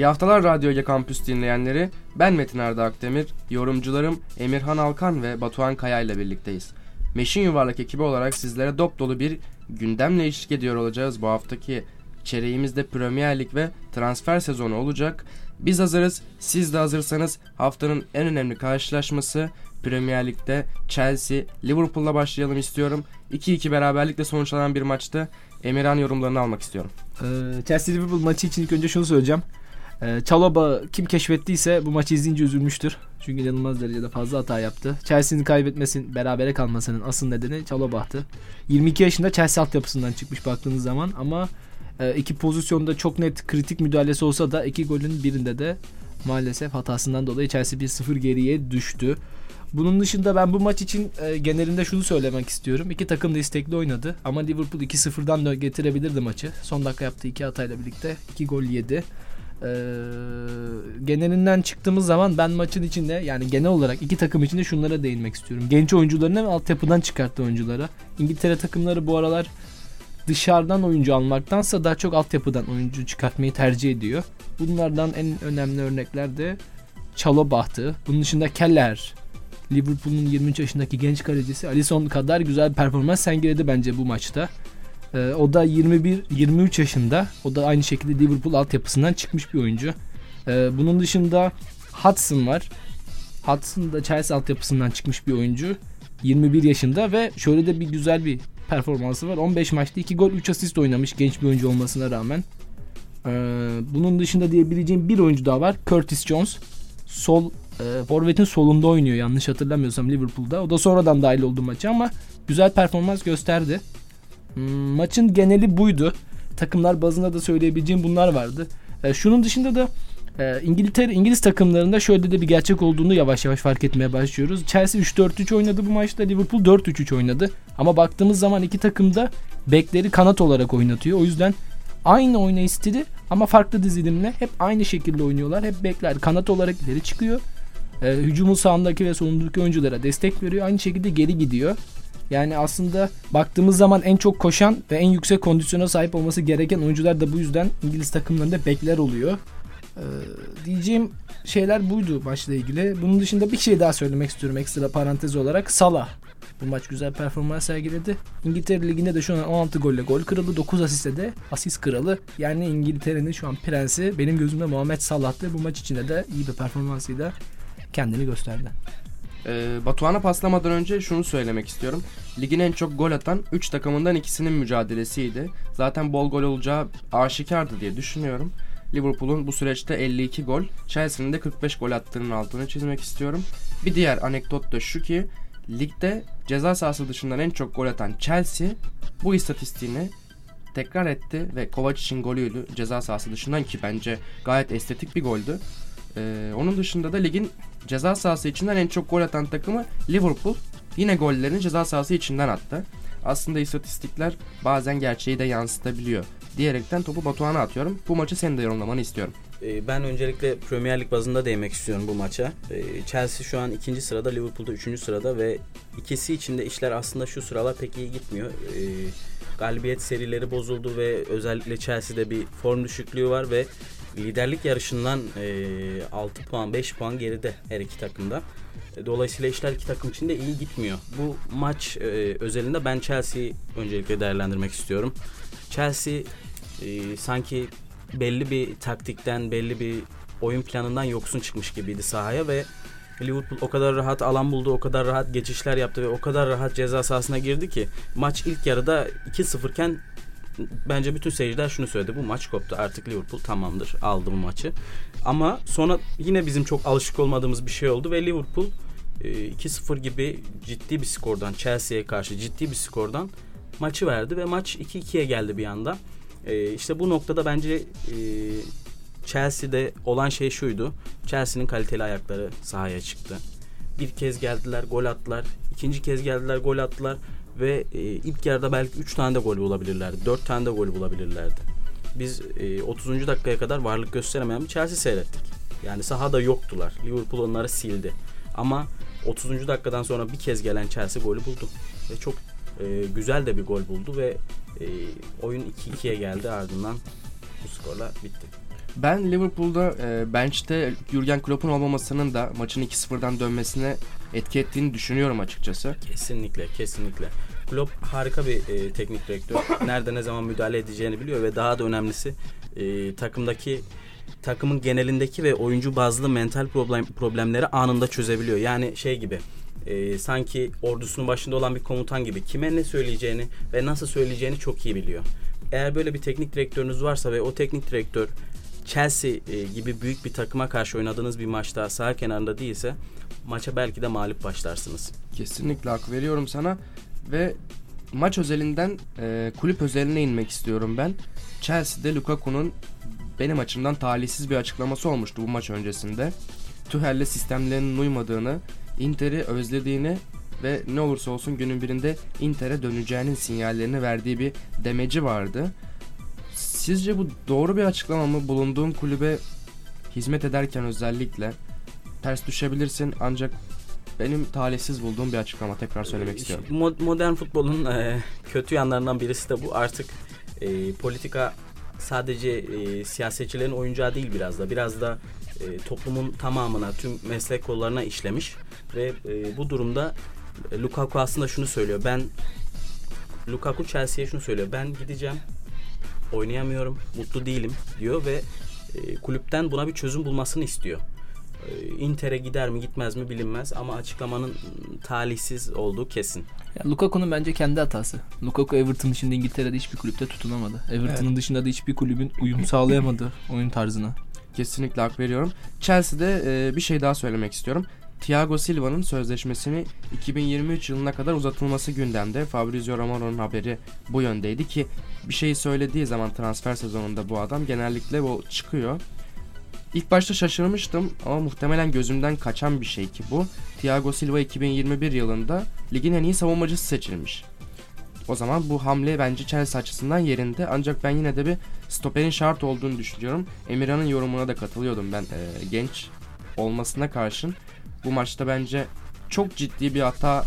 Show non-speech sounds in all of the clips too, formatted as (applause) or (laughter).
İyi haftalar Radyo Ege Kampüs dinleyenleri. Ben Metin Arda Akdemir, yorumcularım Emirhan Alkan ve Batuhan Kaya ile birlikteyiz. Meşin Yuvarlak ekibi olarak sizlere dop dolu bir gündemle eşlik ediyor olacağız. Bu haftaki çereğimizde Premier Lig ve transfer sezonu olacak. Biz hazırız, siz de hazırsanız haftanın en önemli karşılaşması Premier Lig'de Chelsea, Liverpool'la başlayalım istiyorum. 2-2 beraberlikle sonuçlanan bir maçtı. Emirhan yorumlarını almak istiyorum. Ee, Chelsea Liverpool maçı için ilk önce şunu söyleyeceğim. Ee, Chalobah kim keşfettiyse bu maçı izleyince üzülmüştür. Çünkü inanılmaz derecede fazla hata yaptı. Chelsea'nin kaybetmesinin, berabere kalmasının asıl nedeni Chalobah'tı. 22 yaşında Chelsea altyapısından çıkmış baktığınız zaman ama e, iki pozisyonda çok net kritik müdahalesi olsa da iki golün birinde de maalesef hatasından dolayı Chelsea 1-0 geriye düştü. Bunun dışında ben bu maç için e, genelinde şunu söylemek istiyorum. İki takım da istekli oynadı ama Liverpool 2-0'dan da getirebilirdi maçı. Son dakika yaptığı iki hatayla birlikte iki gol yedi. E, genelinden çıktığımız zaman ben maçın içinde yani genel olarak iki takım içinde şunlara değinmek istiyorum. Genç oyuncularına ve altyapıdan çıkarttığı oyunculara. İngiltere takımları bu aralar dışarıdan oyuncu almaktansa daha çok altyapıdan oyuncu çıkartmayı tercih ediyor. Bunlardan en önemli örnekler de Çalobah'tı. Bunun dışında Keller, Liverpool'un 23 yaşındaki genç kalecisi Alisson kadar güzel bir performans sergiledi bence bu maçta. Ee, o da 21 23 yaşında. O da aynı şekilde Liverpool altyapısından çıkmış bir oyuncu. Ee, bunun dışında Hudson var. Hudson da Chelsea altyapısından çıkmış bir oyuncu. 21 yaşında ve şöyle de bir güzel bir performansı var. 15 maçta 2 gol 3 asist oynamış genç bir oyuncu olmasına rağmen. Ee, bunun dışında diyebileceğim bir oyuncu daha var. Curtis Jones. Sol e, Forvet'in solunda oynuyor yanlış hatırlamıyorsam Liverpool'da. O da sonradan dahil oldu maça ama güzel performans gösterdi. Hmm, maçın geneli buydu. Takımlar bazında da söyleyebileceğim bunlar vardı. E, şunun dışında da e, İngiltere İngiliz takımlarında şöyle de bir gerçek olduğunu yavaş yavaş fark etmeye başlıyoruz. Chelsea 3-4-3 oynadı bu maçta. Liverpool 4-3-3 oynadı. Ama baktığımız zaman iki takım da bekleri kanat olarak oynatıyor. O yüzden aynı oynayış stili ama farklı dizilimle hep aynı şekilde oynuyorlar. Hep bekler kanat olarak ileri çıkıyor e, hücumun sağındaki ve solundaki oyunculara destek veriyor. Aynı şekilde geri gidiyor. Yani aslında baktığımız zaman en çok koşan ve en yüksek kondisyona sahip olması gereken oyuncular da bu yüzden İngiliz takımlarında bekler oluyor. Ee, diyeceğim şeyler buydu maçla ilgili. Bunun dışında bir şey daha söylemek istiyorum ekstra parantez olarak. Salah. Bu maç güzel performans sergiledi. İngiltere Ligi'nde de şu an 16 golle gol kralı, 9 asiste de asist kralı. Yani İngiltere'nin şu an prensi benim gözümde Muhammed Salah'tı. Bu maç içinde de iyi bir performansıyla kendini gösterdi. Ee, Batuhan'a paslamadan önce şunu söylemek istiyorum. Ligin en çok gol atan 3 takımından ikisinin mücadelesiydi. Zaten bol gol olacağı aşikardı diye düşünüyorum. Liverpool'un bu süreçte 52 gol, Chelsea'nin de 45 gol attığının altını çizmek istiyorum. Bir diğer anekdot da şu ki ligde ceza sahası dışından en çok gol atan Chelsea bu istatistiğini tekrar etti ve Kovacic'in golüydü ceza sahası dışından ki bence gayet estetik bir goldü. Ee, onun dışında da ligin ceza sahası içinden en çok gol atan takımı Liverpool. Yine gollerini ceza sahası içinden attı. Aslında istatistikler bazen gerçeği de yansıtabiliyor. Diyerekten topu Batuhan'a atıyorum. Bu maçı senin de yorumlamanı istiyorum. Ee, ben öncelikle Premier Lig bazında değinmek istiyorum bu maça. Ee, Chelsea şu an ikinci sırada, Liverpool'da üçüncü sırada ve ikisi içinde işler aslında şu sıralar pek iyi gitmiyor. Ee, galibiyet serileri bozuldu ve özellikle Chelsea'de bir form düşüklüğü var ve liderlik yarışından e, 6 puan 5 puan geride her iki takımda. E, dolayısıyla işler iki takım için de iyi gitmiyor. Bu maç e, özelinde ben Chelsea'yi öncelikle değerlendirmek istiyorum. Chelsea e, sanki belli bir taktikten, belli bir oyun planından yoksun çıkmış gibiydi sahaya ve Liverpool o kadar rahat alan buldu, o kadar rahat geçişler yaptı ve o kadar rahat ceza sahasına girdi ki maç ilk yarıda 2-0 iken bence bütün seyirciler şunu söyledi. Bu maç koptu. Artık Liverpool tamamdır. Aldı bu maçı. Ama sonra yine bizim çok alışık olmadığımız bir şey oldu ve Liverpool 2-0 e, gibi ciddi bir skordan Chelsea'ye karşı ciddi bir skordan maçı verdi ve maç 2-2'ye geldi bir anda. E, işte bu noktada bence e, Chelsea'de olan şey şuydu. Chelsea'nin kaliteli ayakları sahaya çıktı. Bir kez geldiler, gol attılar. İkinci kez geldiler, gol attılar ve e, ilk yarıda belki 3 tane de gol bulabilirlerdi. 4 tane de gol bulabilirlerdi. Biz e, 30. dakikaya kadar varlık gösteremeyen bir Chelsea seyrettik. Yani sahada yoktular. Liverpool onları sildi. Ama 30. dakikadan sonra bir kez gelen Chelsea golü buldu. Ve çok e, güzel de bir gol buldu ve e, oyun 2-2'ye geldi ardından bu skorla bitti. Ben Liverpool'da e, bench'te Jurgen Klopp'un olmamasının da maçın 2-0'dan dönmesine etki ettiğini düşünüyorum açıkçası. Kesinlikle, kesinlikle. Klopp harika bir e, teknik direktör. Nerede ne zaman müdahale edeceğini biliyor ve daha da önemlisi e, takımdaki takımın genelindeki ve oyuncu bazlı mental problem problemleri anında çözebiliyor. Yani şey gibi e, sanki ordusunun başında olan bir komutan gibi kime ne söyleyeceğini ve nasıl söyleyeceğini çok iyi biliyor. Eğer böyle bir teknik direktörünüz varsa ve o teknik direktör Chelsea e, gibi büyük bir takıma karşı oynadığınız bir maçta sağ kenarında değilse maça belki de mağlup başlarsınız. Kesinlikle hak veriyorum sana ve maç özelinden e, kulüp özeline inmek istiyorum ben. Chelsea'de Lukaku'nun benim açımdan talihsiz bir açıklaması olmuştu bu maç öncesinde. Tuchel'le sistemlerinin uymadığını, Inter'i özlediğini ve ne olursa olsun günün birinde Inter'e döneceğinin sinyallerini verdiği bir demeci vardı. Sizce bu doğru bir açıklama mı? Bulunduğun kulübe hizmet ederken özellikle ters düşebilirsin ancak benim talihsiz bulduğum bir açıklama tekrar söylemek Ee, istiyorum. mo- Modern futbolun e, kötü yanlarından birisi de bu. Artık e, politika sadece e, siyasetçilerin oyuncağı değil biraz da. Biraz da e, toplumun tamamına, tüm meslek kollarına işlemiş. Ve e, bu durumda Lukaku aslında şunu söylüyor. Ben Lukaku Chelsea'ye şunu söylüyor. Ben gideceğim. Oynayamıyorum. Mutlu değilim diyor ve e, kulüpten buna bir çözüm bulmasını istiyor. E, Inter'e gider mi gitmez mi bilinmez ama açıklamanın talihsiz olduğu kesin. Ya Lukaku'nun bence kendi hatası. Lukaku Everton dışında İngiltere'de hiçbir kulüpte tutunamadı. Everton'ın dışında da hiçbir kulübün uyum sağlayamadı oyun tarzına. Kesinlikle hak veriyorum. Chelsea'de e, bir şey daha söylemek istiyorum. Thiago Silva'nın sözleşmesini 2023 yılına kadar uzatılması gündemde. Fabrizio Romano'nun haberi bu yöndeydi ki bir şey söylediği zaman transfer sezonunda bu adam genellikle bu çıkıyor. İlk başta şaşırmıştım ama muhtemelen gözümden kaçan bir şey ki bu. Thiago Silva 2021 yılında ligin en iyi savunmacısı seçilmiş. O zaman bu hamle bence Chelsea açısından yerinde ancak ben yine de bir stoperin şart olduğunu düşünüyorum. Emirhan'ın yorumuna da katılıyordum ben e, genç olmasına karşın. Bu maçta bence çok ciddi bir hata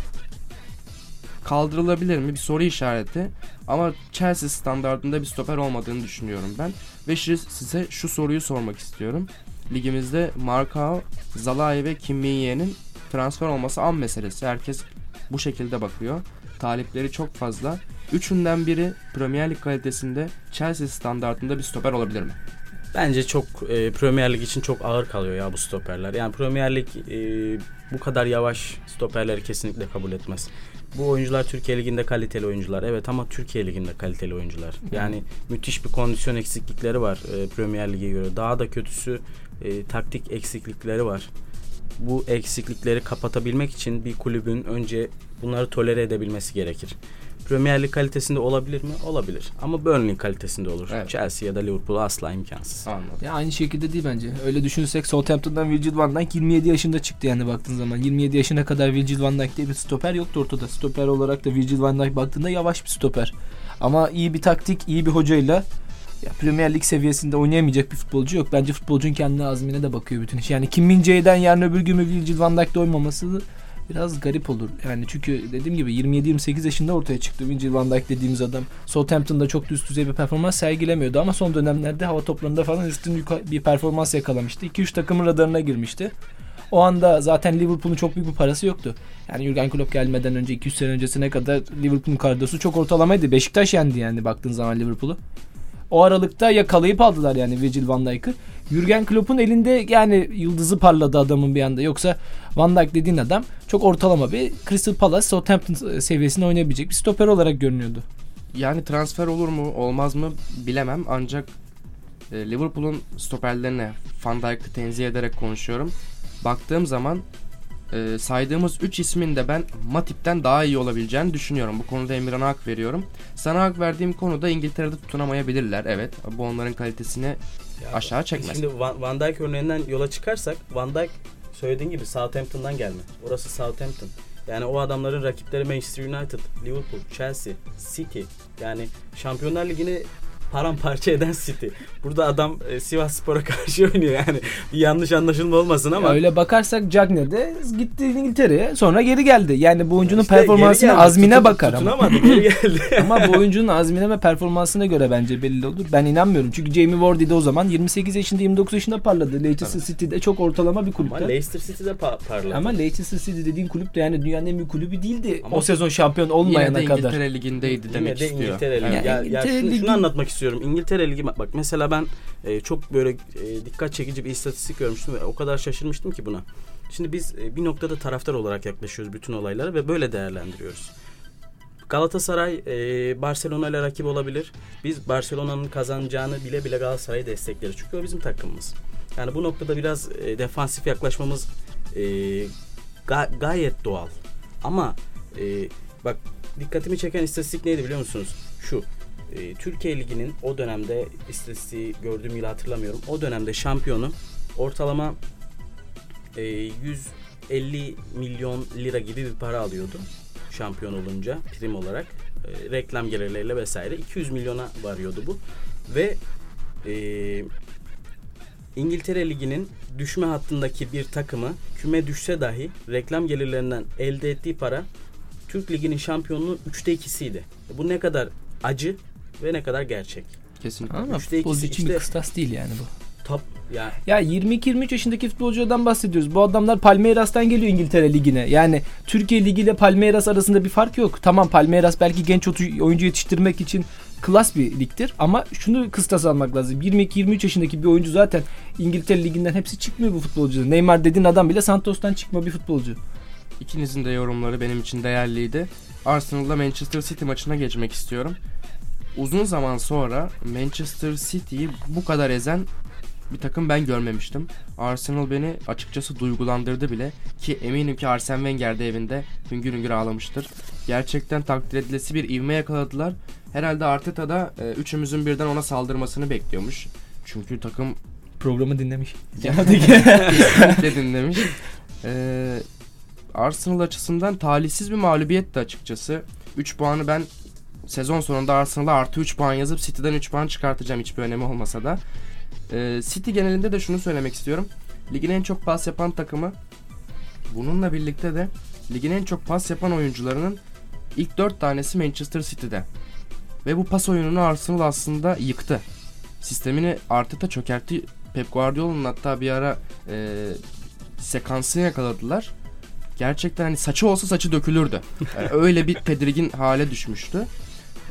kaldırılabilir mi bir soru işareti. Ama Chelsea standartında bir stoper olmadığını düşünüyorum ben. Ve size şu soruyu sormak istiyorum. Ligimizde Markao, Zalai ve Kim Min-jae'nin transfer olması an meselesi. Herkes bu şekilde bakıyor. Talipleri çok fazla. Üçünden biri Premier Lig kalitesinde Chelsea standartında bir stoper olabilir mi? Bence çok e, Premier Lig için çok ağır kalıyor ya bu stoperler. Yani Premier Lig e, bu kadar yavaş stoperleri kesinlikle kabul etmez. Bu oyuncular Türkiye Ligi'nde kaliteli oyuncular. Evet ama Türkiye Ligi'nde kaliteli oyuncular. Yani müthiş bir kondisyon eksiklikleri var e, Premier Lig'e göre. Daha da kötüsü e, taktik eksiklikleri var. Bu eksiklikleri kapatabilmek için bir kulübün önce bunları tolere edebilmesi gerekir. Premier Lig kalitesinde olabilir mi? Olabilir. Ama Burnley kalitesinde olur. Evet. Chelsea ya da Liverpool asla imkansız. Anladım. Ya aynı şekilde değil bence. Öyle düşünürsek Southampton'dan Virgil van Dijk 27 yaşında çıktı yani baktığın zaman. 27 yaşına kadar Virgil van Dijk diye bir stoper yoktu ortada. Stoper olarak da Virgil van Dijk baktığında yavaş bir stoper. Ama iyi bir taktik, iyi bir hocayla ya Premier Lig seviyesinde oynayamayacak bir futbolcu yok. Bence futbolcunun kendi azmine de bakıyor bütün iş. Yani Kim Min-jae'den yarın öbür gün mü Virgil van Dijk'te oymaması biraz garip olur. Yani çünkü dediğim gibi 27-28 yaşında ortaya çıktı Virgil van Dijk dediğimiz adam. Southampton'da çok da üst düzey bir performans sergilemiyordu ama son dönemlerde hava toplarında falan üstün bir performans yakalamıştı. 2-3 takımın radarına girmişti. O anda zaten Liverpool'un çok büyük bir parası yoktu. Yani Jurgen Klopp gelmeden önce 200 sene öncesine kadar Liverpool'un kadrosu çok ortalamaydı. Beşiktaş yendi yani baktığın zaman Liverpool'u. O aralıkta yakalayıp aldılar yani Virgil van Dijk'ı. Jurgen Klopp'un elinde yani yıldızı parladı adamın bir anda. Yoksa Van Dijk dediğin adam çok ortalama bir Crystal Palace Southampton seviyesinde oynayabilecek bir stoper olarak görünüyordu. Yani transfer olur mu olmaz mı bilemem ancak e, Liverpool'un stoperlerine Van Dijk'ı tenzih ederek konuşuyorum. Baktığım zaman e, saydığımız 3 ismin de ben Matip'ten daha iyi olabileceğini düşünüyorum. Bu konuda Emirhan'a hak veriyorum. Sana hak verdiğim konuda İngiltere'de tutunamayabilirler. Evet bu onların kalitesini aşağı çekmez. Şimdi Van, Van Dijk örneğinden yola çıkarsak Van Dijk söylediğin gibi Southampton'dan gelme. Orası Southampton. Yani o adamların rakipleri Manchester United, Liverpool, Chelsea, City. Yani Şampiyonlar Ligi'ni paramparça eden City. Burada adam e, Sivas Spor'a karşı oynuyor yani. Bir yanlış anlaşılma olmasın ama. Ya öyle bakarsak Cagney de gitti İngiltere'ye sonra geri geldi. Yani bu oyuncunun İşte performansına geldi. azmine Tutu- bakar ama. Tutunamadı geri (laughs) geldi. ama bu oyuncunun azmine ve performansına göre bence belli olur. Ben inanmıyorum. Çünkü Jamie Vardy de o zaman 28 yaşında 29 yaşında parladı. Leicester City'de çok ortalama bir ama kulüpte. Leicester City'de pa- parladı. Ama Leicester City dediğin kulüp de yani dünyanın en büyük kulübü değildi. Ama- o sezon şampiyon Yine olmayana de kadar. İngiltere Ligi'ndeydi Yine demek de istiyor. İngiltere Ligi. Evet. Ya, ya İngiltere şunu, şunu anlatmak istiyorum. İngiltere Ligi bak mesela ben e, çok böyle e, dikkat çekici bir istatistik görmüştüm ve o kadar şaşırmıştım ki buna. Şimdi biz e, bir noktada taraftar olarak yaklaşıyoruz bütün olaylara ve böyle değerlendiriyoruz. Galatasaray e, Barcelona ile rakip olabilir. Biz Barcelona'nın kazanacağını bile bile Galatasaray'ı destekleriz. Çünkü o bizim takımımız. Yani bu noktada biraz e, defansif yaklaşmamız e, ga- gayet doğal. Ama e, bak dikkatimi çeken istatistik neydi biliyor musunuz? Şu. E, Türkiye Ligi'nin o dönemde istatistiği gördüğüm yılı hatırlamıyorum. O dönemde şampiyonu ortalama e, 150 milyon lira gibi bir para alıyordu şampiyon olunca prim olarak e, reklam gelirleriyle vesaire 200 milyona varıyordu bu ve e, İngiltere Ligi'nin düşme hattındaki bir takımı küme düşse dahi reklam gelirlerinden elde ettiği para Türk Ligi'nin şampiyonluğu 3'te 2'siydi. Bu ne kadar acı ve ne kadar gerçek. Kesinlikle. Ama Üçte futbolcu için işte- bir kıstas değil yani bu. Top ya Ya 22-23 yaşındaki futbolculardan bahsediyoruz. Bu adamlar Palmeiras'tan geliyor İngiltere Ligi'ne. Yani Türkiye Ligi ile Palmeiras arasında bir fark yok. Tamam Palmeiras belki genç oyuncu yetiştirmek için klas bir ligdir. Ama şunu kıstas almak lazım. 22-23 yaşındaki bir oyuncu zaten İngiltere Ligi'nden hepsi çıkmıyor bu futbolcu. Neymar dediğin adam bile Santos'tan çıkma bir futbolcu. İkinizin de yorumları benim için değerliydi. Arsenal'la Manchester City maçına geçmek istiyorum. Uzun zaman sonra Manchester City'yi bu kadar ezen bir takım ben görmemiştim. Arsenal beni açıkçası duygulandırdı bile ki eminim ki Arsene Wenger de evinde hüngür hüngür ağlamıştır. Gerçekten takdir edilesi bir ivme yakaladılar. Herhalde Arteta da e, üçümüzün birden ona saldırmasını bekliyormuş. Çünkü takım Programı dinlemiş. (laughs) kesinlikle dinlemiş. Ee, Arsenal açısından talihsiz bir mağlubiyetti açıkçası. 3 puanı ben sezon sonunda Arsenal'a artı 3 puan yazıp City'den 3 puan çıkartacağım hiçbir önemi olmasa da. Ee, City genelinde de şunu söylemek istiyorum. Ligin en çok pas yapan takımı. Bununla birlikte de ligin en çok pas yapan oyuncularının ilk 4 tanesi Manchester City'de. Ve bu pas oyununu Arsenal aslında yıktı. Sistemini Arteta çökertti. Pep Guardiola'nın hatta bir ara e, sekansını yakaladılar. Gerçekten hani saçı olsa saçı dökülürdü. Yani öyle bir tedirgin hale düşmüştü.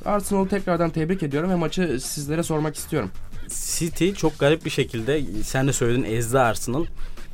Arsenal'ı tekrardan tebrik ediyorum ve maçı sizlere sormak istiyorum. City çok garip bir şekilde sen de söyledin ezdi Arsenal.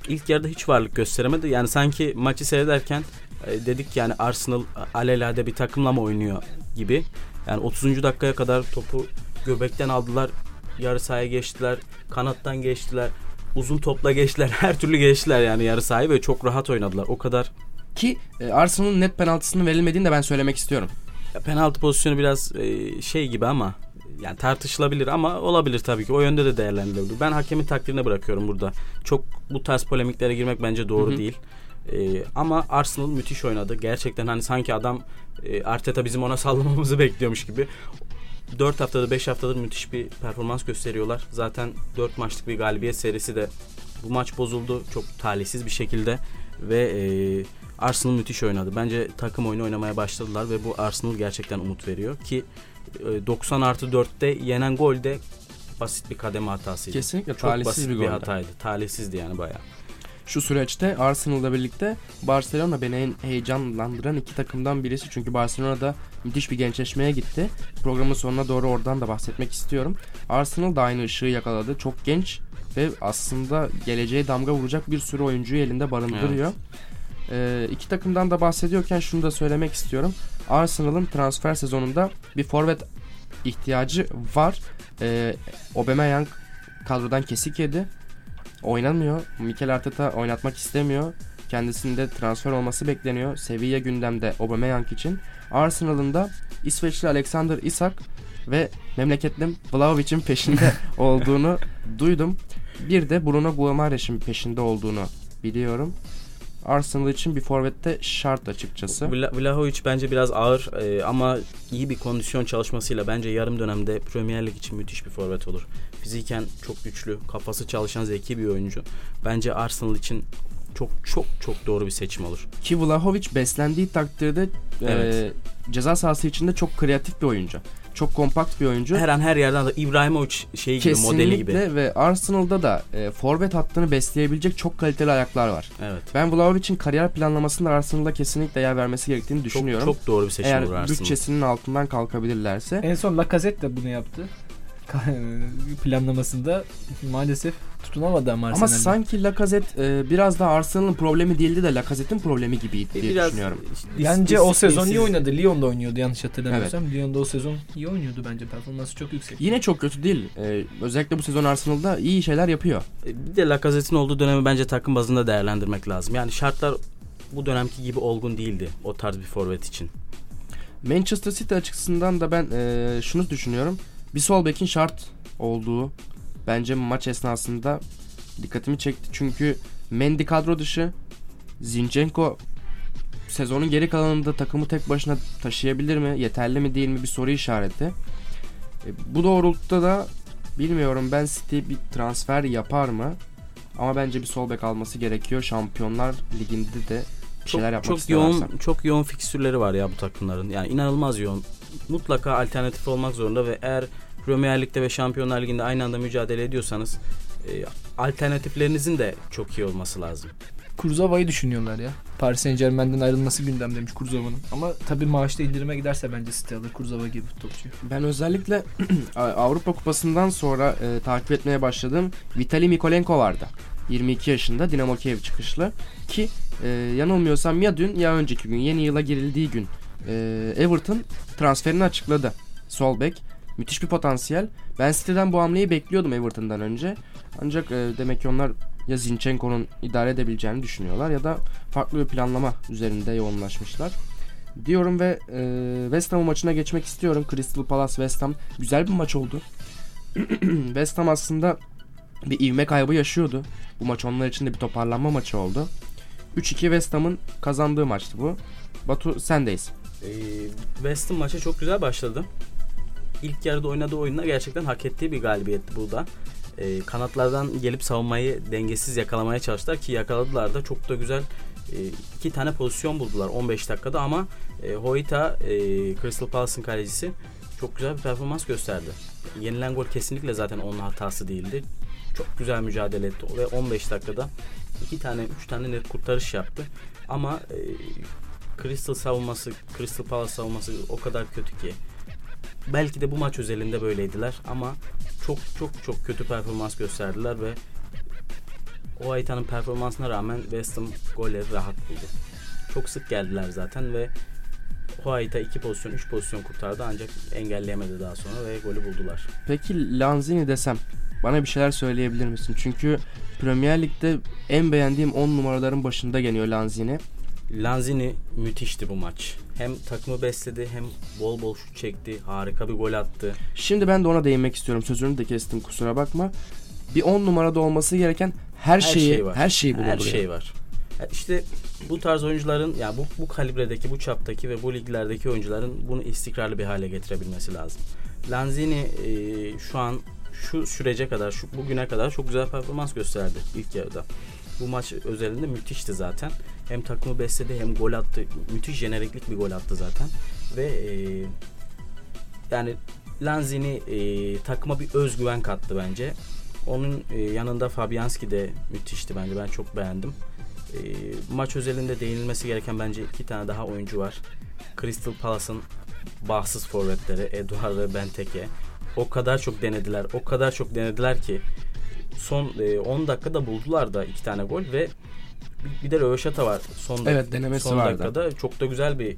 İlk yarıda hiç varlık gösteremedi. Yani sanki maçı seyrederken e, dedik yani Arsenal alelade bir takımla mı oynuyor gibi. Yani 30. dakikaya kadar topu göbekten aldılar. Yarı sahaya geçtiler. Kanattan geçtiler. Uzun topla geçtiler. (laughs) Her türlü geçtiler yani yarı sahayı ve çok rahat oynadılar. O kadar Ki e, Arsenal'ın net penaltısının verilmediğini de ben söylemek istiyorum. Ya penaltı pozisyonu biraz e, şey gibi ama yani tartışılabilir ama olabilir tabii ki. O yönde de değerlendirilebilir. Ben hakemin takdirine bırakıyorum burada. Çok bu tarz polemiklere girmek bence doğru Hı hı. değil. E, ama Arsenal müthiş oynadı. Gerçekten hani sanki adam e, Arteta bizim ona sallamamızı (laughs) bekliyormuş gibi. 4 haftada 5 haftadır müthiş bir performans gösteriyorlar. Zaten 4 maçlık bir galibiyet serisi de bu maç bozuldu çok talihsiz bir şekilde ve e, Arsenal müthiş oynadı. Bence takım oyunu oynamaya başladılar ve bu Arsenal gerçekten umut veriyor ki e, 90 artı 4'te yenen gol de basit bir kademe hatasıydı. Kesinlikle Çok talihsiz basit bir bir, hataydı. Talihsizdi yani bayağı. Şu süreçte Arsenal'la birlikte Barcelona beni en heyecanlandıran iki takımdan birisi. Çünkü Barcelona'da müthiş bir gençleşmeye gitti. Programın sonuna doğru oradan da bahsetmek istiyorum. Arsenal da aynı ışığı yakaladı. Çok genç ve aslında geleceğe damga vuracak bir sürü oyuncuyu elinde barındırıyor. Ee, iki takımdan da bahsediyorken şunu da söylemek istiyorum. Arsenal'ın transfer sezonunda bir forvet ihtiyacı var. Ee, Aubameyang kadrodan kesik yedi. Oynamıyor. Mikel Arteta oynatmak istemiyor. Kendisinde transfer olması bekleniyor. Seviye gündemde Aubameyang için. Arsenal'ın da İsveçli Alexander Isak ve memleketlim Vlahovic'in peşinde (laughs) olduğunu duydum. Bir de Bruno Guimaraes'in peşinde olduğunu biliyorum. Arsenal için bir forvette şart açıkçası. Vla- Vlahovic bence biraz ağır e, ama iyi bir kondisyon çalışmasıyla bence yarım dönemde Premier Lig için müthiş bir forvet olur. Fiziken çok güçlü, kafası çalışan zeki bir oyuncu. Bence Arsenal için çok çok çok doğru bir seçim olur. Ki Vlahovic beslendiği takdirde Evet. e, ceza sahası içinde çok kreatif bir oyuncu. Çok kompakt bir oyuncu. Her an her yerden de İbrahimovic şeyi gibi, modeli gibi. Kesinlikle ve Arsenal'da da e, forvet hattını besleyebilecek çok kaliteli ayaklar var. Evet. Ben Vlahovic'in kariyer planlamasında Arsenal'da kesinlikle yer vermesi gerektiğini Çok, düşünüyorum. çok doğru bir seçim Eğer olur Arsenal. bütçesinin altından kalkabilirlerse. En son Lacazette de bunu yaptı. (laughs) Planlamasında maalesef tutunamadı ama Ama Arsenal'de. sanki Lacazette e, biraz da Arsenal'ın problemi değildi de Lacazette'in problemi gibiydi diye Biraz düşünüyorum. Bence o sezon iyi disiplinsiz- oynadı. Lyon'da oynuyordu yanlış hatırlamıyorsam. Lyon'da o sezon iyi oynuyordu bence. Performansı çok yüksek. Yine çok kötü değil. E, özellikle bu sezon Arsenal'da iyi şeyler yapıyor. Bir de Lacazette'in olduğu dönemi bence takım bazında değerlendirmek lazım. Yani şartlar bu dönemki gibi olgun değildi o tarz bir forvet için. Manchester City açısından da ben e, şunu düşünüyorum. Bir sol bekin şart olduğu bence maç esnasında dikkatimi çekti. Çünkü Mendy kadro dışı Zinchenko sezonun geri kalanında takımı tek başına taşıyabilir mi? Yeterli mi değil mi? Bir soru işareti. E, bu doğrultuda da bilmiyorum ben City bir transfer yapar mı? Ama bence bir sol bek alması gerekiyor. Şampiyonlar Ligi'nde de bir şeyler yapmak çok istiyorlarsa. yoğun çok yoğun fikstürleri var ya bu takımların. Yani inanılmaz yoğun. Mutlaka alternatif olmak zorunda ve eğer Premier Lig'de ve Şampiyonlar Ligi'nde aynı anda mücadele ediyorsanız e, alternatiflerinizin de çok iyi olması lazım. Kurzava'yı düşünüyorlar ya. Paris Saint Germain'den ayrılması gündemdeymiş Kurzava'nın. Ama tabii maaşta indirime giderse bence City alır Kurzava gibi topçu. Ben özellikle (clears throat) Avrupa Kupası'ndan sonra e, takip etmeye başladığım Vitali Mikolenko vardı. 22 yaşında Dinamo Kiev çıkışlı ki e, yanılmıyorsam ya dün ya önceki gün yeni yıla girildiği gün e, Everton transferini açıkladı. Sol bek müthiş bir potansiyel. Ben City'den bu hamleyi bekliyordum Everton'dan önce. Ancak e, demek ki onlar ya Zinchenko'nun idare edebileceğini düşünüyorlar ya da farklı bir planlama üzerinde yoğunlaşmışlar diyorum ve e, West Ham maçına geçmek istiyorum. Crystal Palace West Ham güzel bir maç oldu. (clears throat) West Ham aslında bir ivme kaybı yaşıyordu. Bu maç onlar için de bir toparlanma maçı oldu. 3-2 West Ham'ın kazandığı maçtı bu. Batu sendeyiz. E, West Ham maça çok güzel başladı. İlk yarıda oynadığı oyunla gerçekten hak ettiği bir galibiyetti bu da. E, kanatlardan gelip savunmayı dengesiz yakalamaya çalıştılar ki yakaladılar da çok da güzel e, iki tane pozisyon buldular 15 dakikada ama e, Hoyta e, Crystal Palace'ın kalecisi çok güzel bir performans gösterdi. Yenilen gol kesinlikle zaten onun hatası değildi. Çok güzel mücadele etti ve 15 dakikada iki tane üç tane net kurtarış yaptı. Ama Crystal savunması, Crystal Palace savunması o kadar kötü ki. Belki de bu maç özelinde böyleydiler ama çok çok çok kötü performans gösterdiler ve o Aita'nın performansına rağmen West Ham golleri rahat buldu. Çok sık geldiler zaten ve Hoaita 2 pozisyon 3 pozisyon kurtardı ancak engelleyemedi daha sonra ve golü buldular. Peki Lanzini desem bana bir şeyler söyleyebilir misin? Çünkü Premier Lig'de en beğendiğim 10 numaraların başında geliyor Lanzini. Lanzini müthişti bu maç. Hem takımı besledi hem bol bol şut çekti. Harika bir gol attı. Şimdi ben de ona değinmek istiyorum. Sözünü de kestim kusura bakma. Bir 10 numarada olması gereken her, şeyi şey var. her şeyi bulunduruyor. Her şey var. Ya İşte bu tarz oyuncuların ya bu bu kalibredeki, bu çaptaki ve bu liglerdeki oyuncuların bunu istikrarlı bir hale getirebilmesi lazım. Lanzini e, şu an şu sürece kadar, şu bugüne kadar çok güzel performans gösterdi ilk yarıda. Bu maç özelinde müthişti zaten. Hem takımı besledi hem gol attı. Müthiş jeneriklik bir gol attı zaten. Ve e, yani Lanzini e, takıma bir özgüven kattı bence. Onun e, yanında Fabianski de müthişti bence. Ben çok beğendim. E, maç özelinde değinilmesi gereken bence iki tane daha oyuncu var. Crystal Palace'ın bağımsız forvetleri Eduard ve Benteke. O kadar çok denediler. O kadar çok denediler ki son e, 10 dakikada buldular da iki tane gol ve bir, de röveşata var. Son Evet, denemesi son vardı. dakikada. Çok da güzel bir e,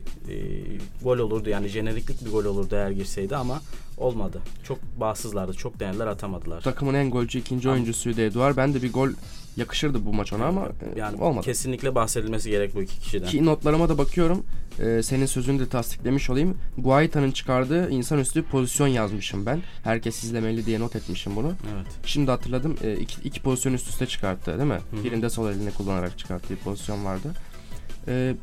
gol olurdu. Yani jeneriklik bir gol olurdu eğer girseydi ama olmadı. Çok bağımsızlardı. Çok değerler atamadılar. Takımın en golcü ikinci Ama- oyuncusuydu Eduard. Ben de bir gol yakışırdı bu maç ona ama e, yani olmadı. kesinlikle bahsedilmesi gerek bu iki kişiden. Ki notlarıma da bakıyorum. Ee, senin sözünü de tasdiklemiş olayım. Guaita'nın çıkardığı insanüstü pozisyon yazmışım ben. Herkes izlemeli diye not etmişim bunu. Evet. Şimdi hatırladım. Ee, iki, iki pozisyon üst üste çıkarttı değil mi? Hı hı. Birinde sol elini kullanarak çıkarttığı pozisyon vardı. Ee,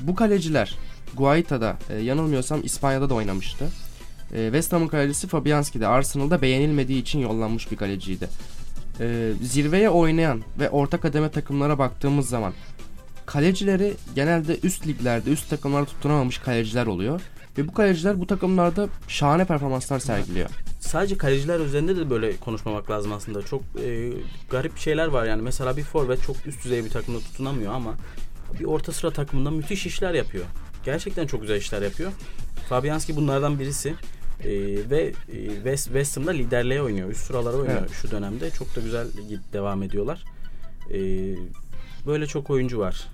bu kaleciler Guaita'da e, yanılmıyorsam İspanya'da da oynamıştı. Ee, West Ham'ın kalecisi Fabianski de Arsenal'da beğenilmediği için yollanmış bir kaleciydi. Ee, zirveye oynayan ve orta kademe takımlara baktığımız zaman kalecileri genelde üst liglerde, üst takımlarda tutunamamış kaleciler oluyor. Ve bu kaleciler bu takımlarda şahane performanslar sergiliyor. Sadece kaleciler üzerinde de böyle konuşmamak lazım aslında. Çok e, garip şeyler var yani. Mesela bir forvet çok üst düzey bir takımda tutunamıyor ama bir orta sıra takımında müthiş işler yapıyor. Gerçekten çok güzel işler yapıyor. Fabianski bunlardan birisi. E, ve e, West, West Ham'da liderliğe oynuyor. Üst sıralara oynuyor Evet. şu dönemde. Çok da güzel devam ediyorlar. E, böyle çok oyuncu var.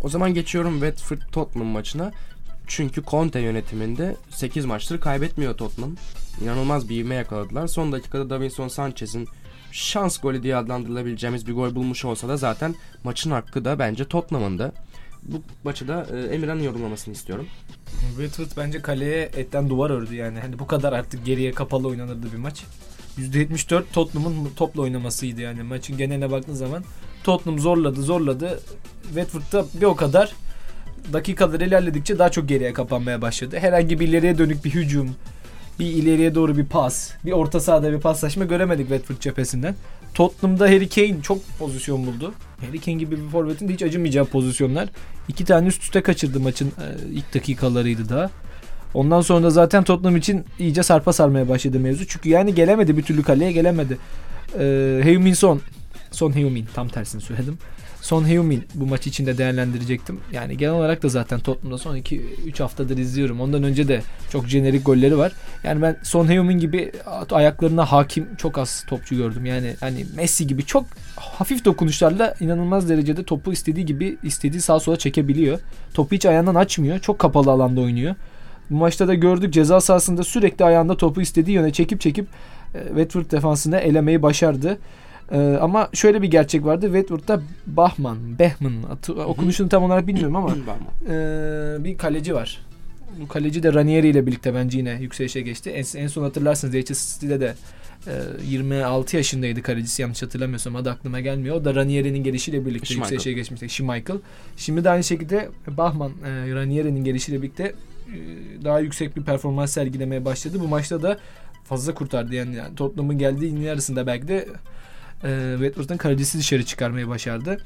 O zaman geçiyorum Watford Tottenham maçına. Çünkü Conte yönetiminde 8 maçtır kaybetmiyor Tottenham. İnanılmaz bir ivme yakaladılar. Son dakikada Davinson Sanchez'in şans golü diye adlandırılabileceğimiz bir gol bulmuş olsa da zaten maçın hakkı da bence Tottenham'ın da. Bu maçı da e, Emirhan'ın yorumlamasını istiyorum. Watford bence kaleye etten duvar ördü yani. Hani bu kadar artık geriye kapalı oynanırdı bir maç. %74 Tottenham'ın topla oynamasıydı yani maçın geneline baktığın zaman. Tottenham zorladı zorladı. Watford'da bir o kadar dakikalar ilerledikçe daha çok geriye kapanmaya başladı. Herhangi bir ileriye dönük bir hücum, bir ileriye doğru bir pas, bir orta sahada bir paslaşma göremedik Watford cephesinden. Tottenham'da Harry Kane çok pozisyon buldu. Harry Kane gibi bir forvetin de hiç acımayacağı pozisyonlar. İki tane üst üste kaçırdı maçın e, ilk dakikalarıydı daha. Ondan sonra da zaten Tottenham için iyice sarpa sarmaya başladı mevzu. Çünkü yani gelemedi bir türlü kaleye gelemedi. E, Heung-min Son, Son Heung-min tam tersini söyledim. Son Heung-min bu maç içinde değerlendirecektim. Yani genel olarak da zaten Tottenham'da son 2-3 haftadır izliyorum. Ondan önce de çok jenerik golleri var. Yani ben Son Heung-min gibi ayaklarına hakim çok az topçu gördüm. Yani hani Messi gibi çok hafif dokunuşlarla inanılmaz derecede topu istediği gibi istediği sağa sola çekebiliyor. Topu hiç ayağından açmıyor. Çok kapalı alanda oynuyor. Bu maçta da gördük ceza sahasında sürekli ayağında topu istediği yöne çekip çekip e, Watford defansını elemeyi başardı. E, ama şöyle bir gerçek vardı. Watford'da Bahman, Behman atı- okunuşunu tam olarak bilmiyorum ama (clears throat) e, bir kaleci var. Bu kaleci de Ranieri ile birlikte bence yine yükselişe geçti. En, en son hatırlarsınız Leicester City'de de e, 26 yaşındaydı kalecisi yanlış hatırlamıyorsam adı aklıma gelmiyor. O da Ranieri'nin gelişiyle birlikte Schmeichel. yükselişe geçmişti. Schmeichel. Şimdi de aynı şekilde Bahman e, Ranieri'nin gelişiyle birlikte e, daha yüksek bir performans sergilemeye başladı. Bu maçta da fazla kurtardı yani, yani Tottenham'ın geldiği yarısında belki de e, Watford'un kalecisi dışarı çıkarmayı başardı.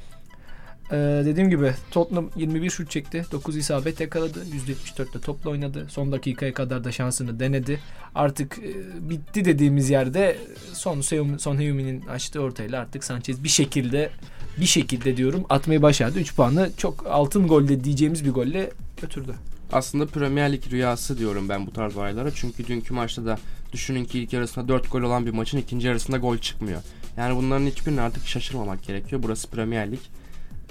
E, dediğim gibi Tottenham 21 şut çekti. 9 isabet yakaladı. %74'te topla oynadı. Son dakikaya kadar da şansını denedi. Artık e, bitti dediğimiz yerde son son Heung-min'in açtığı ortayla artık Sanchez bir şekilde bir şekilde diyorum atmayı başardı. 3 puanı çok altın golde diyeceğimiz bir golle götürdü. Aslında Premier Lig rüyası diyorum ben bu tarz olaylara. Çünkü dünkü maçta da düşünün ki ilk yarısında 4 gol olan bir maçın ikinci yarısında gol çıkmıyor. Yani bunların hiçbirine artık şaşırmamak gerekiyor. Burası Premier Lig.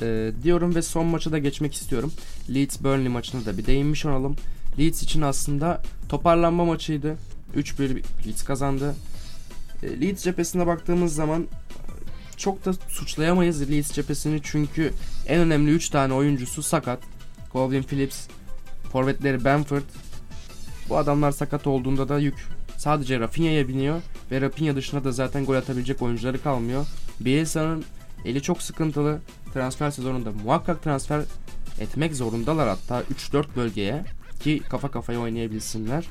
Ee, diyorum ve son maça da geçmek istiyorum. Leeds Burnley maçına da bir değinmiş olalım. Leeds için aslında toparlanma maçıydı. 3-1 Leeds kazandı. Ee, Leeds cephesine baktığımız zaman çok da suçlayamayız Leeds cephesini çünkü en önemli 3 tane oyuncusu sakat. Colvin Phillips, forvetleri Bamford. Bu adamlar sakat olduğunda da yük sadece Rafinha'ya biniyor ve Rafinha dışında da zaten gol atabilecek oyuncuları kalmıyor. Bielsa'nın eli çok sıkıntılı. Transfer sezonunda muhakkak transfer etmek zorundalar hatta 3-4 bölgeye ki kafa kafaya oynayabilsinler.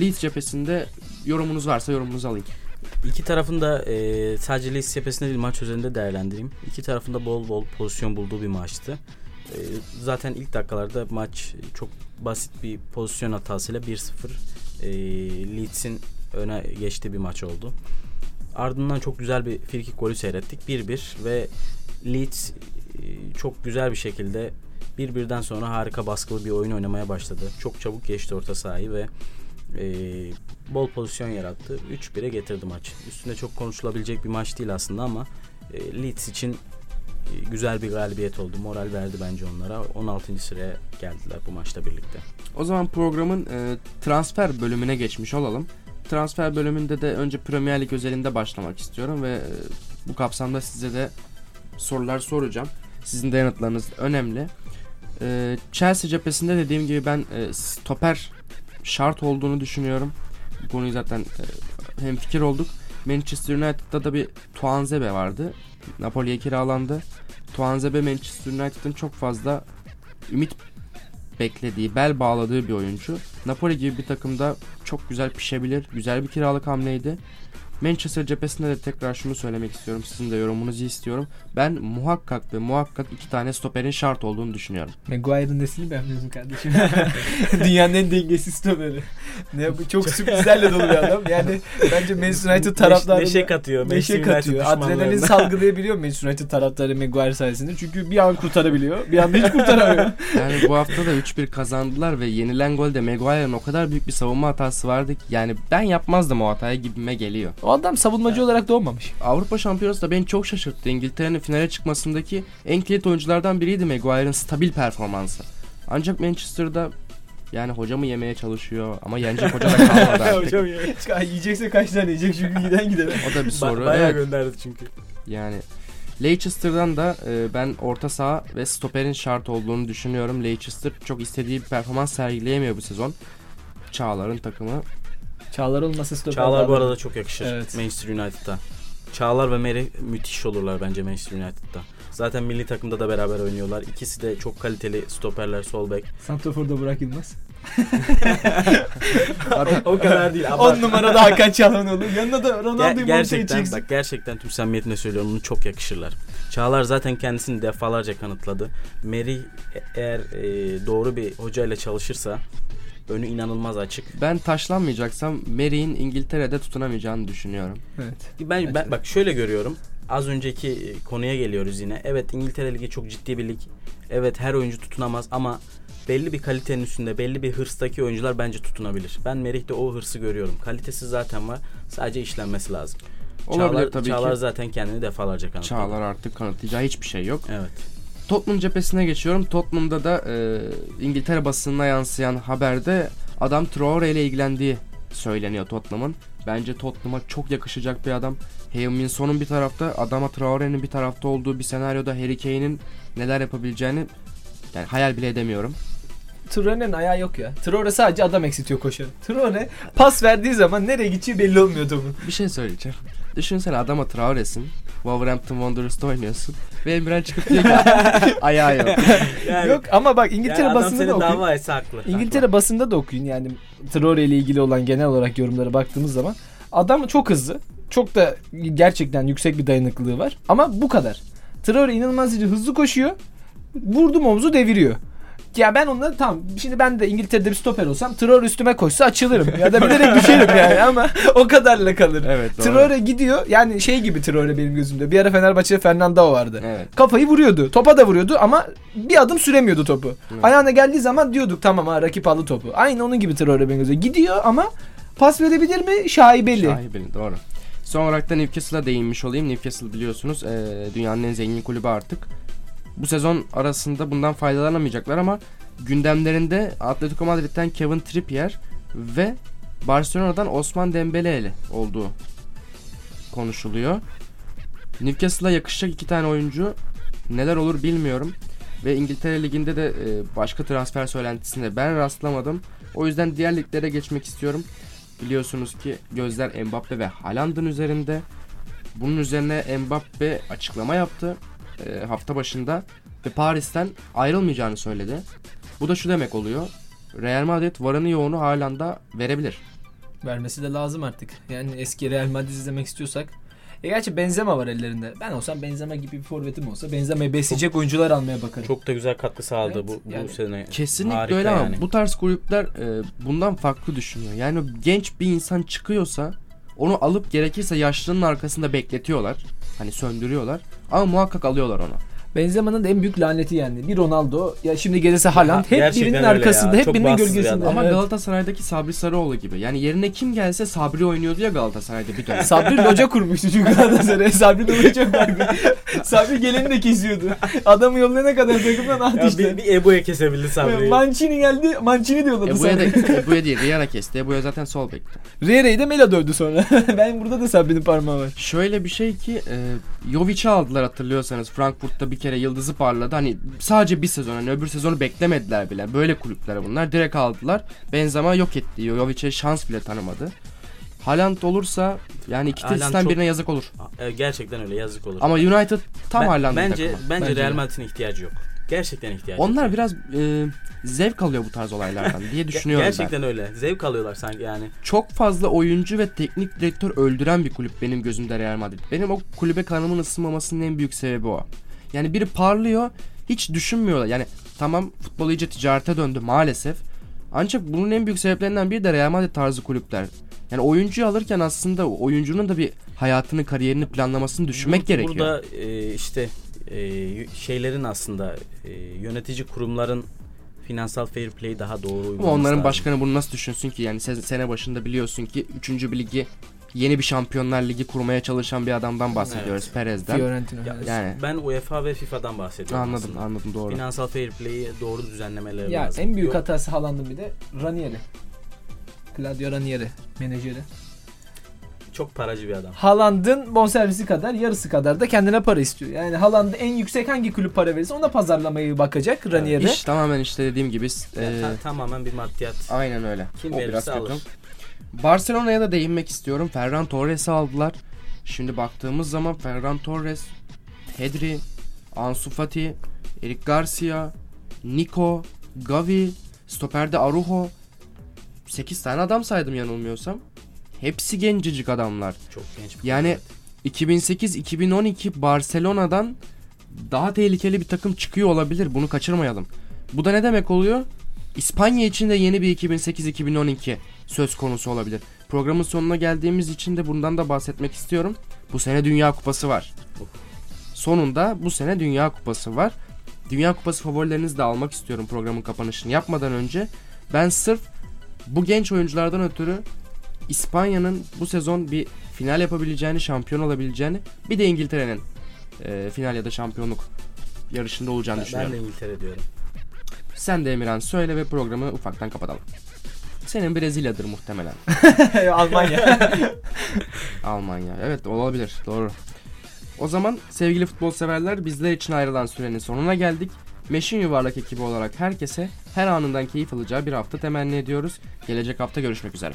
Leeds cephesinde yorumunuz varsa yorumunuzu alayım. İki tarafın da e, sadece Leeds cephesinde değil maç üzerinde değerlendireyim. İki tarafın da bol bol pozisyon bulduğu bir maçtı. E, zaten ilk dakikalarda maç çok basit bir pozisyon hatasıyla 1-0 e, Leeds'in öne geçtiği bir maç oldu. Ardından çok güzel bir frikik golü seyrettik. 1-1 ve Leeds e, çok güzel bir şekilde bir birden sonra harika baskılı bir oyun oynamaya başladı. Çok çabuk geçti orta sahayı ve e, bol pozisyon yarattı. 3-1'e getirdi maç. Üstünde çok konuşulabilecek bir maç değil aslında ama e, Leeds için güzel bir galibiyet oldu. Moral verdi bence onlara. 16. sıraya geldiler bu maçla birlikte. O zaman programın e, transfer bölümüne geçmiş olalım. Transfer bölümünde de önce Premier Lig özelinde başlamak istiyorum ve e, bu kapsamda size de sorular soracağım. Sizin de yanıtlarınız önemli. E, Chelsea cephesinde dediğim gibi ben e, stoper şart olduğunu düşünüyorum. Bu konuyu zaten e, hem fikir olduk. Manchester United'da da bir Tuanzebe vardı. Napoli'ye kiralandı. Tuanzebe Manchester United'ın çok fazla ümit beklediği, bel bağladığı bir oyuncu. Napoli gibi bir takımda çok güzel pişebilir. Güzel bir kiralık hamleydi. Manchester cephesinde de tekrar şunu söylemek istiyorum. Sizin de yorumunuzu istiyorum. Ben muhakkak ve muhakkak iki tane stoperin şart olduğunu düşünüyorum. Maguire'ın nesini beğenmiyorsun kardeşim? (laughs) Dünyanın en dengesiz stoperi. Ne bu çok sürprizlerle dolu bir adam. Yani (laughs) bence Manchester United taraftarı Neşe katıyor. neşe katıyor. Adrenalin (laughs) salgılayabiliyor Manchester United taraftarı Maguire sayesinde. Çünkü bir an kurtarabiliyor. Bir anda hiç kurtaramıyor. Yani bu hafta da 3-1 kazandılar ve yenilen golde Maguire'ın o kadar büyük bir savunma hatası vardı ki yani ben yapmazdım o hatayı gibime geliyor. O adam savunmacı olarak doğmamış. Avrupa Şampiyonası da beni çok şaşırttı. İngiltere'nin finale çıkmasındaki en kilit oyunculardan biriydi Maguire'ın stabil performansı. Ancak Manchester'da yani hocamı yemeye çalışıyor ama yenecek hoca da (laughs) kalmadı artık. Hocam ya. Yiyecekse kaç tane yiyecek çünkü giden gidemez. O da bir soru. Ba- bayağı Evet, gönderdi çünkü. yani Leicester'dan da e, ben orta saha ve stoperin şart olduğunu düşünüyorum. Leicester çok istediği bir performans sergileyemiyor bu sezon. Çağlar'ın takımı. Çağlar olmasa stoper Çağlar bu arada çok yakışır Evet. Manchester United'da. Çağlar ve Mary müthiş olurlar bence Manchester United'da. Zaten milli takımda da beraber oynuyorlar. İkisi de çok kaliteli stoperler sol bek. Santrafor'da Burak Yılmaz. (laughs) O kadar değil. 10 numarada Hakan Çalhanoğlu. Yanında da Ronaldo'yu Ger- gerçekten bak gerçekten tüm samimiyetimle söylüyorum bunu çok yakışırlar. Çağlar zaten kendisini defalarca kanıtladı. Mary e- eğer e, doğru bir hocayla çalışırsa önü inanılmaz açık. ben taşlanmayacaksam Mary'in İngiltere'de tutunamayacağını düşünüyorum. Evet. Ben, ben bak şöyle görüyorum. Az önceki e, konuya geliyoruz yine. Evet İngiltere Ligi çok ciddi bir lig. Evet her oyuncu tutunamaz ama belli bir kalitenin üstünde belli bir hırstaki oyuncular bence tutunabilir. Ben Merih'te o hırsı görüyorum. Kalitesi zaten var. Sadece işlenmesi lazım. Olabilir Çağlar, tabii Çağlar ki. zaten kendini defalarca kanıtladı. Çağlar artık kanıtlayacağı hiçbir şey yok. Evet. Tottenham cephesine geçiyorum. Tottenham'da da e, İngiltere basınına yansıyan haberde adam Traore ile ilgilendiği söyleniyor Tottenham'ın. Bence Tottenham'a çok yakışacak bir adam. Heung-min Son'un bir tarafta, adama Traore'nin bir tarafta olduğu bir senaryoda Harry Kane'in neler yapabileceğini yani hayal bile edemiyorum. Traore'nin ayağı yok ya. Traore sadece adam eksiltiyor koşarı. Traore pas verdiği zaman nereye gideceği belli olmuyor topun. Bir şey söyleyeceğim. Düşünsene adama Traore'sin. Wolverhampton Wanderers'ta oynuyorsun. (laughs) Ve Emre çıkıp diyor ki (laughs) ayağı yok. Yani, Yok ama bak İngiltere yani adam basında seni da okuyun. dava etse haklı. İngiltere basında da okuyun yani Traore ile ilgili olan genel olarak yorumlara baktığımız zaman adam çok hızlı. Çok da gerçekten yüksek bir dayanıklılığı var. Ama bu kadar. Traore inanılmaz hızlı koşuyor. Vurdum omzu deviriyor. Ya ben onları tamam. Şimdi ben de İngiltere'de bir stoper olsam Traore üstüme koşsa açılırım. Ya da bilerek düşerim yani ama o kadarla kalır. Evet doğru. Traore gidiyor. Yani şey gibi Traore benim gözümde. Bir ara Fenerbahçe'de Fernando vardı. Evet. Kafayı vuruyordu. Topa da vuruyordu ama bir adım süremiyordu topu. Evet. Ayağına geldiği zaman diyorduk tamam ha rakip aldı topu. Aynı onun gibi Traore benim gözümde. Gidiyor ama pas verebilir mi? Şaibeli. Şaibeli doğru. Son olarak da Newcastle'a değinmiş olayım. Newcastle biliyorsunuz dünyanın en zengin kulübü artık. Bu sezon arasında bundan faydalanamayacaklar ama gündemlerinde Atletico Madrid'den Kevin Trippier ve Barcelona'dan Osman Dembele olduğu konuşuluyor. Newcastle'a yakışacak iki tane oyuncu neler olur bilmiyorum. Ve İngiltere Ligi'nde de e, başka transfer söylentisinde ben rastlamadım. O yüzden diğer liglere geçmek istiyorum. Biliyorsunuz ki gözler Mbappe ve Haaland'ın üzerinde. Bunun üzerine Mbappe açıklama yaptı e, hafta başında ve Paris'ten ayrılmayacağını söyledi. Bu da şu demek oluyor. Real Madrid varını yoğunu Haaland'a verebilir. Vermesi de lazım artık. Yani eski Real Madrid izlemek istiyorsak. E gerçi Benzema var ellerinde. Ben olsam Benzema gibi bir forvetim olsa Benzema'yı besleyecek oyuncular almaya bakarım. Çok da güzel katkı sağladı Evet, bu, bu yani sene. Kesinlikle Harika öyle ama yani. bu tarz kulüpler e, bundan farklı düşünüyor. Yani genç bir insan çıkıyorsa onu alıp gerekirse yaşlının arkasında bekletiyorlar. Hani söndürüyorlar ama muhakkak alıyorlar onu. Benzema'nın da en büyük laneti yani. Bir Ronaldo, ya şimdi gelirse Haaland hep gerçekten birinin arkasında, ya. hep Çok birinin bahtsız gölgesinde. Ama Evet. Galatasaray'daki Sabri Sarıoğlu gibi. Yani yerine kim gelse Sabri oynuyordu ya Galatasaray'da bir dönem. Sabri loca kurmuştu çünkü Galatasaray. Sabri loca çok farklı. Sabri geleni de kesiyordu. Adamı yollayana kadar takımdan at Ya işte. bir, bir Ebu'ya kesebildi Sabri'yi. Mancini geldi, Mancini diyorlardı Ebu'ya da Sabri. (laughs) Ebu'ya değil Riera kesti. Ebu'ya zaten sol bekti. Riere'yi de Mela dövdü sonra. (laughs) ben burada da Sabri'nin parmağı var. Şöyle bir şey ki e, Jovic'i aldılar hatırlıyorsanız. Frankfurt'ta bir kere yıldızı parladı. Hani sadece bir sezon hani öbür sezonu beklemediler bile. Böyle kulüpler bunlar. Direkt aldılar. Benzema yok etti. Jovic'e şans bile tanımadı. Haaland olursa yani iki tesisten çok- birine yazık olur. Gerçekten öyle yazık olur. Ama United tam Ben- Haaland'ın bence, takımı. bence Bence Real. Madrid'in ihtiyacı yok. Gerçekten ihtiyacı Onlar yok. biraz e, zevk alıyor bu tarz olaylardan diye (laughs) düşünüyorum ben. Gerçekten öyle. Zevk alıyorlar sanki yani. Çok fazla oyuncu ve teknik direktör öldüren bir kulüp benim gözümde Real Madrid. Benim o kulübe kanımın ısınmamasının en büyük sebebi o. Yani biri parlıyor hiç düşünmüyorlar. Yani tamam futbol iyice ticarete döndü maalesef. Ancak bunun en büyük sebeplerinden biri de Real Madrid tarzı kulüpler. Yani oyuncuyu alırken aslında oyuncunun da bir hayatını, kariyerini planlamasını düşünmek Bur- gerekiyor. Burada e, işte e, şeylerin aslında e, yönetici kurumların finansal fair play daha doğru Ama uygulaması onların lazım. başkanı bunu nasıl düşünsün ki? Yani se- sene başında biliyorsun ki 3. bir ligi yeni bir şampiyonlar ligi kurmaya çalışan bir adamdan bahsediyoruz Evet. Perez'den. Fiorentina. Ya, Yani. Ben UEFA ve FIFA'dan bahsediyorum Anladım aslında. anladım doğru. Finansal fair play'i doğru düzenlemeleri Ya lazım. en büyük Yok, hatası Haaland'ın bir de Ranieri. Claudio Ranieri menajeri. çok paracı bir adam. Haaland'ın bonservisi kadar yarısı kadar da kendine para istiyor. Yani Haaland'a en yüksek hangi kulüp para verirse ona pazarlamayı bakacak Ranieri. İş tamamen işte dediğim gibi Yani e, ta- tamamen bir maddiyat. aynen öyle. Kim o biraz verirse kötü. Barcelona'ya da değinmek istiyorum. Ferran Torres'i aldılar. Şimdi baktığımız zaman Ferran Torres, Pedri, Ansu Fati, Eric Garcia, Nico, Gavi, stoperde Arujo. 8 tane adam saydım yanılmıyorsam. Hepsi gencecik adamlar. Çok genç Yani forvet. 2008-2012 Barcelona'dan daha tehlikeli bir takım çıkıyor olabilir. Bunu kaçırmayalım. Bu da ne demek oluyor? İspanya için de yeni bir 2008-2012 söz konusu olabilir. Programın sonuna geldiğimiz için de bundan da bahsetmek istiyorum. Bu sene Dünya Kupası var. Sonunda bu sene Dünya Kupası var. Dünya Kupası favorilerinizi de almak istiyorum programın kapanışını yapmadan önce. Ben sırf bu genç oyunculardan ötürü İspanya'nın bu sezon bir final yapabileceğini, şampiyon olabileceğini, bir de İngiltere'nin e, final ya da şampiyonluk yarışında olacağını ben, ben düşünüyorum. de İngiltere diyorum. Sen de Emirhan söyle ve programı ufaktan kapatalım. Senin Brezilya'dır muhtemelen. (laughs) Almanya. (laughs) Almanya. Evet olabilir. Doğru. O zaman sevgili futbol severler bizler için ayrılan sürenin sonuna geldik. Meşin Yuvarlak ekibi olarak herkese her anından keyif alacağı bir hafta temenni ediyoruz. Gelecek hafta görüşmek üzere.